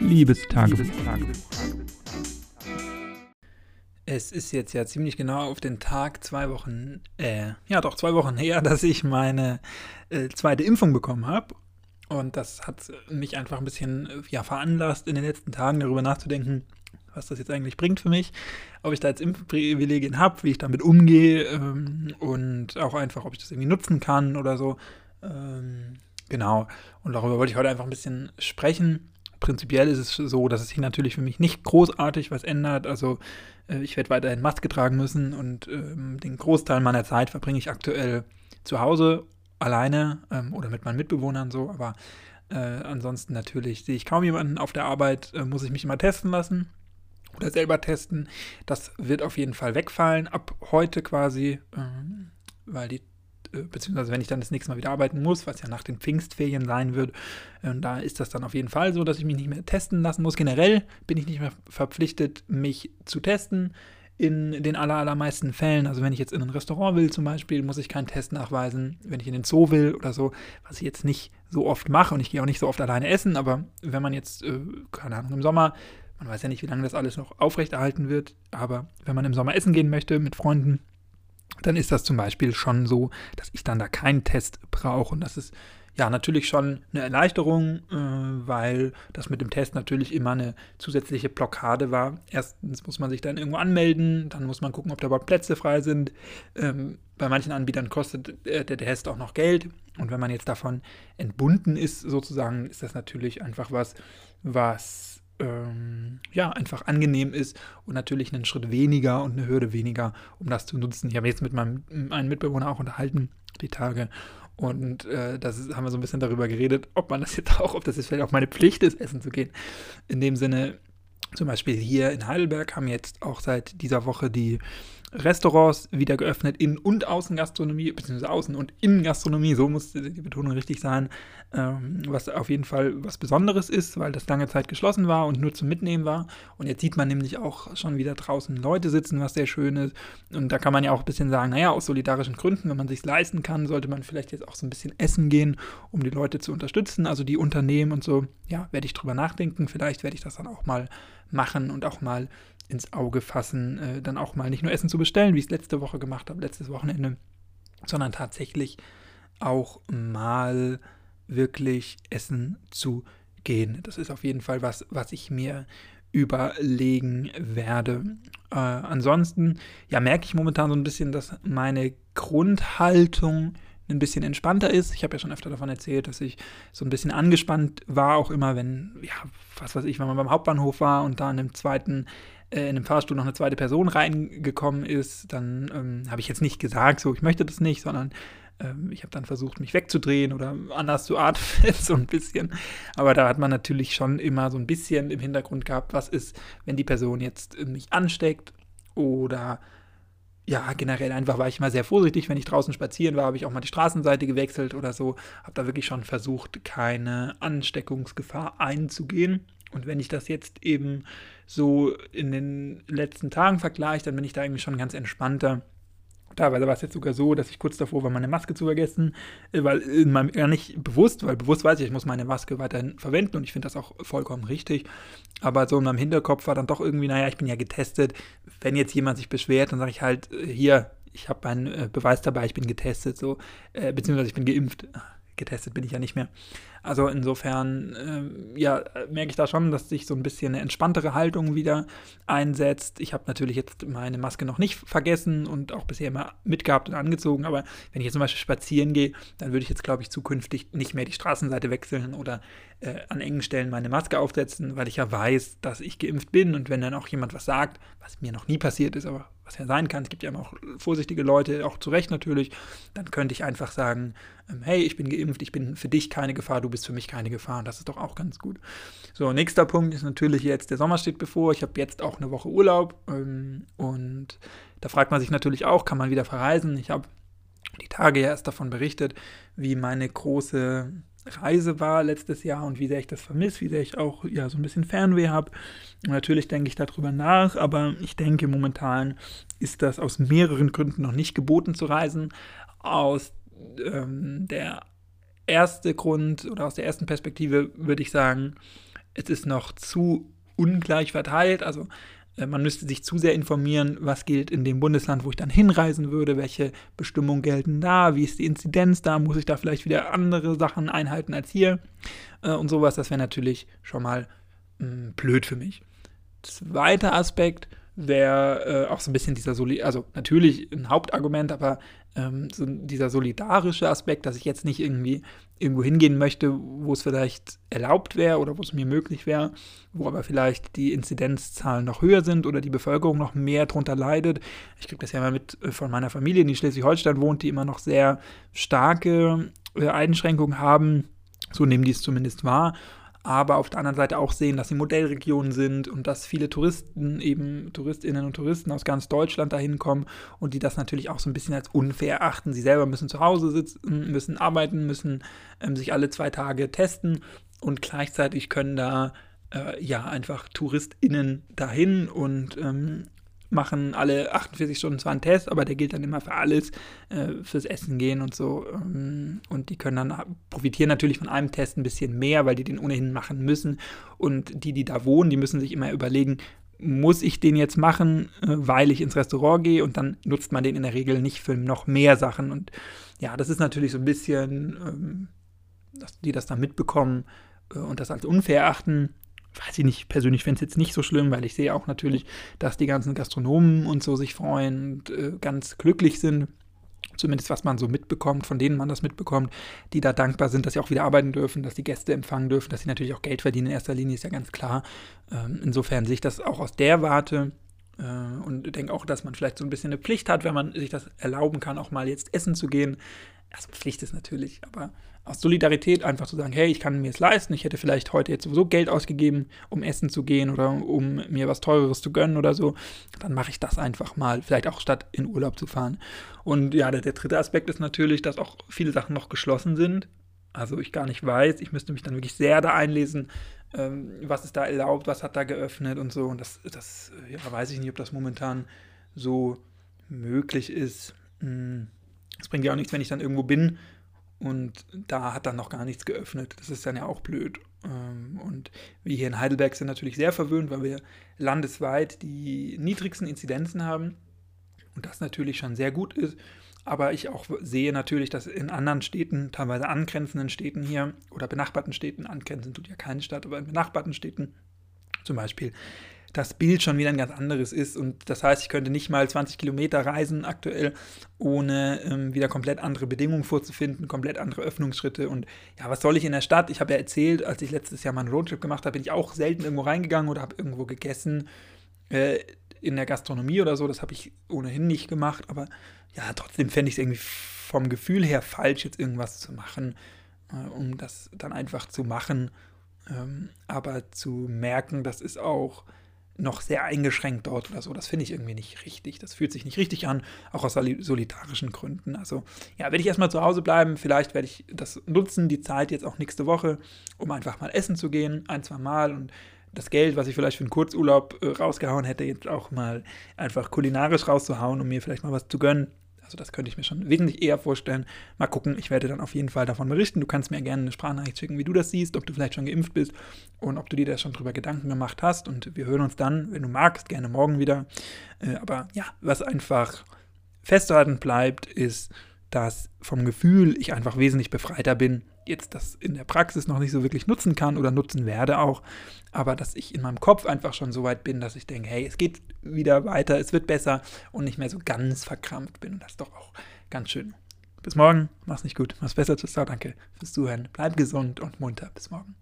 Liebestagebuch. Es ist jetzt ja ziemlich genau auf den Tag zwei Wochen, äh, ja doch zwei Wochen her, dass ich meine äh, zweite Impfung bekommen habe. Und das hat mich einfach ein bisschen äh, ja, veranlasst, in den letzten Tagen darüber nachzudenken, was das jetzt eigentlich bringt für mich, ob ich da jetzt Impfprivilegien habe, wie ich damit umgehe ähm, und auch einfach, ob ich das irgendwie nutzen kann oder so. Ähm, genau. Und darüber wollte ich heute einfach ein bisschen sprechen. Prinzipiell ist es so, dass es sich natürlich für mich nicht großartig was ändert. Also äh, ich werde weiterhin Maske tragen müssen und ähm, den Großteil meiner Zeit verbringe ich aktuell zu Hause alleine ähm, oder mit meinen Mitbewohnern so. Aber äh, ansonsten natürlich sehe ich kaum jemanden auf der Arbeit, äh, muss ich mich immer testen lassen oder selber testen. Das wird auf jeden Fall wegfallen ab heute quasi, ähm, weil die beziehungsweise wenn ich dann das nächste Mal wieder arbeiten muss, was ja nach den Pfingstferien sein wird, äh, da ist das dann auf jeden Fall so, dass ich mich nicht mehr testen lassen muss. Generell bin ich nicht mehr verpflichtet, mich zu testen in den allermeisten Fällen. Also wenn ich jetzt in ein Restaurant will zum Beispiel, muss ich keinen Test nachweisen. Wenn ich in den Zoo will oder so, was ich jetzt nicht so oft mache und ich gehe auch nicht so oft alleine essen, aber wenn man jetzt, äh, keine Ahnung, im Sommer man weiß ja nicht, wie lange das alles noch aufrechterhalten wird, aber wenn man im Sommer essen gehen möchte mit Freunden, dann ist das zum Beispiel schon so, dass ich dann da keinen Test brauche. Und das ist ja natürlich schon eine Erleichterung, äh, weil das mit dem Test natürlich immer eine zusätzliche Blockade war. Erstens muss man sich dann irgendwo anmelden, dann muss man gucken, ob da überhaupt Plätze frei sind. Ähm, bei manchen Anbietern kostet der, der Test auch noch Geld. Und wenn man jetzt davon entbunden ist, sozusagen, ist das natürlich einfach was, was ähm, ja, einfach angenehm ist und natürlich einen Schritt weniger und eine Hürde weniger, um das zu nutzen. Ich habe jetzt mit meinem, meinem Mitbewohner auch unterhalten, die Tage. Und äh, das haben wir so ein bisschen darüber geredet, ob man das jetzt auch, ob das jetzt vielleicht auch meine Pflicht ist, essen zu gehen. In dem Sinne, zum Beispiel hier in Heidelberg haben jetzt auch seit dieser Woche die Restaurants wieder geöffnet, In- und Außengastronomie, beziehungsweise Außen- und Innengastronomie, so muss die Betonung richtig sein, ähm, was auf jeden Fall was Besonderes ist, weil das lange Zeit geschlossen war und nur zum Mitnehmen war. Und jetzt sieht man nämlich auch schon wieder draußen Leute sitzen, was sehr schön ist. Und da kann man ja auch ein bisschen sagen, naja, aus solidarischen Gründen, wenn man sich leisten kann, sollte man vielleicht jetzt auch so ein bisschen essen gehen, um die Leute zu unterstützen, also die Unternehmen und so. Ja, werde ich drüber nachdenken. Vielleicht werde ich das dann auch mal machen und auch mal ins Auge fassen, äh, dann auch mal nicht nur Essen zu bestellen, wie ich es letzte Woche gemacht habe, letztes Wochenende, sondern tatsächlich auch mal wirklich essen zu gehen. Das ist auf jeden Fall was, was ich mir überlegen werde. Äh, ansonsten, ja, merke ich momentan so ein bisschen, dass meine Grundhaltung ein bisschen entspannter ist. Ich habe ja schon öfter davon erzählt, dass ich so ein bisschen angespannt war, auch immer, wenn, ja, was weiß ich, wenn man beim Hauptbahnhof war und da in einem zweiten äh, in dem Fahrstuhl noch eine zweite Person reingekommen ist, dann ähm, habe ich jetzt nicht gesagt, so ich möchte das nicht, sondern ähm, ich habe dann versucht, mich wegzudrehen oder anders zu atmen, so ein bisschen. Aber da hat man natürlich schon immer so ein bisschen im Hintergrund gehabt, was ist, wenn die Person jetzt äh, mich ansteckt oder ja, generell einfach war ich immer sehr vorsichtig. Wenn ich draußen spazieren war, habe ich auch mal die Straßenseite gewechselt oder so. Habe da wirklich schon versucht, keine Ansteckungsgefahr einzugehen. Und wenn ich das jetzt eben so in den letzten Tagen vergleiche, dann bin ich da irgendwie schon ganz entspannter. Teilweise war es jetzt sogar so, dass ich kurz davor war, meine Maske zu vergessen, äh, weil in meinem, gar nicht bewusst, weil bewusst weiß ich, ich muss meine Maske weiterhin verwenden und ich finde das auch vollkommen richtig. Aber so in meinem Hinterkopf war dann doch irgendwie, naja, ich bin ja getestet. Wenn jetzt jemand sich beschwert, dann sage ich halt, äh, hier, ich habe meinen äh, Beweis dabei, ich bin getestet, so, äh, beziehungsweise ich bin geimpft getestet bin ich ja nicht mehr. Also insofern, äh, ja, merke ich da schon, dass sich so ein bisschen eine entspanntere Haltung wieder einsetzt. Ich habe natürlich jetzt meine Maske noch nicht vergessen und auch bisher immer mitgehabt und angezogen, aber wenn ich jetzt zum Beispiel spazieren gehe, dann würde ich jetzt, glaube ich, zukünftig nicht mehr die Straßenseite wechseln oder äh, an engen Stellen meine Maske aufsetzen, weil ich ja weiß, dass ich geimpft bin und wenn dann auch jemand was sagt, was mir noch nie passiert ist, aber was ja sein kann, es gibt ja immer auch vorsichtige Leute, auch zu Recht natürlich, dann könnte ich einfach sagen, ähm, hey, ich bin geimpft, ich bin für dich keine Gefahr, du bist für mich keine Gefahr und das ist doch auch ganz gut. So, nächster Punkt ist natürlich jetzt, der Sommer steht bevor, ich habe jetzt auch eine Woche Urlaub ähm, und da fragt man sich natürlich auch, kann man wieder verreisen? Ich habe die Tage ja erst davon berichtet, wie meine große Reise war letztes Jahr und wie sehr ich das vermisse, wie sehr ich auch ja so ein bisschen Fernweh habe. Natürlich denke ich darüber nach, aber ich denke momentan ist das aus mehreren Gründen noch nicht geboten zu reisen. Aus ähm, der erste Grund oder aus der ersten Perspektive würde ich sagen, es ist noch zu ungleich verteilt. Also äh, man müsste sich zu sehr informieren, was gilt in dem Bundesland, wo ich dann hinreisen würde, welche Bestimmungen gelten da, wie ist die Inzidenz da, muss ich da vielleicht wieder andere Sachen einhalten als hier äh, und sowas. Das wäre natürlich schon mal mh, hm, blöd für mich. Zweiter Aspekt wäre äh, auch so ein bisschen dieser, Soli also natürlich ein Hauptargument, aber ähm, so dieser solidarische Aspekt, dass ich jetzt nicht irgendwie irgendwo hingehen möchte, wo es vielleicht erlaubt wäre oder wo es mir möglich wäre, wo aber vielleicht die Inzidenzzahlen noch höher sind oder die Bevölkerung noch mehr darunter leidet. Ich kriege das ja mal mit äh, von meiner Familie, die in Schleswig-Holstein wohnt, die immer noch sehr starke äh, Einschränkungen haben. So nehmen die es zumindest wahr aber auf der anderen Seite auch sehen, dass sie Modellregionen sind und dass viele Touristen, eben Touristinnen und Touristen aus ganz Deutschland dahin kommen und die das natürlich auch so ein bisschen als unfair erachten. Sie selber müssen zu Hause sitzen, müssen arbeiten, müssen ähm, sich alle zwei Tage testen und gleichzeitig können da äh, ja einfach TouristInnen dahin und ähm, machen alle 48 Stunden zwar einen Test, aber der gilt dann immer für alles, äh, fürs Essen gehen und so. Ähm, und die können dann profitieren natürlich von einem Test ein bisschen mehr, weil die den ohnehin machen müssen. Und die, die da wohnen, die müssen sich immer überlegen, muss ich den jetzt machen, äh, weil ich ins Restaurant gehe und dann nutzt man den in der Regel nicht für noch mehr Sachen. Und ja, das ist natürlich so ein bisschen, ähm, dass die das dann mitbekommen äh, und das als unfair achten weiß ich nicht, persönlich fände es jetzt nicht so schlimm, weil ich sehe auch natürlich, dass die ganzen Gastronomen und so sich freuen und äh, ganz glücklich sind. Zumindest was man so mitbekommt, von denen man das mitbekommt, die da dankbar sind, dass sie auch wieder arbeiten dürfen, dass die Gäste empfangen dürfen, dass sie natürlich auch Geld verdienen in erster Linie, ist ja ganz klar. Ähm, insofern sehe ich das auch aus der Warte und denke auch, dass man vielleicht so ein bisschen eine Pflicht hat, wenn man sich das erlauben kann, auch mal jetzt essen zu gehen also Pflicht ist natürlich, aber aus Solidarität einfach zu sagen, hey, ich kann mir es leisten, ich hätte vielleicht heute jetzt sowieso Geld ausgegeben, um essen zu gehen oder um mir was Teureres zu gönnen oder so, dann mache ich das einfach mal, vielleicht auch statt in Urlaub zu fahren. Und ja, der, der dritte Aspekt ist natürlich, dass auch viele Sachen noch geschlossen sind. Also ich gar nicht weiß, ich müsste mich dann wirklich sehr da einlesen, ähm, was ist da erlaubt, was hat da geöffnet und so. Und das, das ja, weiß ich nicht, ob das momentan so möglich ist. Hm es bringt ja auch nichts, wenn ich dann irgendwo bin und da hat dann noch gar nichts geöffnet. Das ist dann ja auch blöd. Ähm, und wir hier in Heidelberg sind natürlich sehr verwöhnt, weil wir landesweit die niedrigsten Inzidenzen haben und das natürlich schon sehr gut ist. Aber ich auch sehe natürlich, dass in anderen Städten, teilweise angrenzenden Städten hier oder benachbarten Städten, angrenzen tut ja keine Stadt, aber in benachbarten Städten zum Beispiel, das Bild schon wieder ein ganz anderes ist. Und das heißt, ich könnte nicht mal 20 Kilometer reisen aktuell, ohne ähm, wieder komplett andere Bedingungen vorzufinden, komplett andere Öffnungsschritte. Und ja, was soll ich in der Stadt? Ich habe ja erzählt, als ich letztes Jahr mal einen Roadtrip gemacht habe, bin ich auch selten irgendwo reingegangen oder habe irgendwo gegessen. Äh, in der Gastronomie oder so, das habe ich ohnehin nicht gemacht, aber ja, trotzdem fände ich es irgendwie vom Gefühl her falsch, jetzt irgendwas zu machen, äh, um das dann einfach zu machen. Ähm, aber zu merken, das ist auch noch sehr eingeschränkt dort oder so. Das finde ich irgendwie nicht richtig. Das fühlt sich nicht richtig an, auch aus solidarischen Gründen. Also ja, werde ich erstmal zu Hause bleiben. Vielleicht werde ich das nutzen, die Zeit jetzt auch nächste Woche, um einfach mal essen zu gehen, ein, zwei Mal und das Geld, was ich vielleicht für einen Kurzurlaub äh, rausgehauen hätte, jetzt auch mal einfach kulinarisch rauszuhauen, um mir vielleicht mal was zu gönnen. Also das könnte ich mir schon wesentlich eher vorstellen. Mal gucken, ich werde dann auf jeden Fall davon berichten. Du kannst mir gerne eine Sprachnachricht schicken, wie du das siehst, ob du vielleicht schon geimpft bist und ob du dir da schon drüber Gedanken gemacht hast. Und wir hören uns dann, wenn du magst, gerne morgen wieder. Äh, aber ja, was einfach festzuhalten bleibt, ist, dass vom Gefühl ich einfach wesentlich befreiter bin, jetzt das in der Praxis noch nicht so wirklich nutzen kann oder nutzen werde auch, aber dass ich in meinem Kopf einfach schon so weit bin, dass ich denke, hey, es geht wieder weiter, es wird besser und nicht mehr so ganz verkrampft bin. Und das ist doch auch ganz schön. Bis morgen, mach's nicht gut, mach's besser, ciao, danke fürs Zuhören, bleib gesund und munter, bis morgen.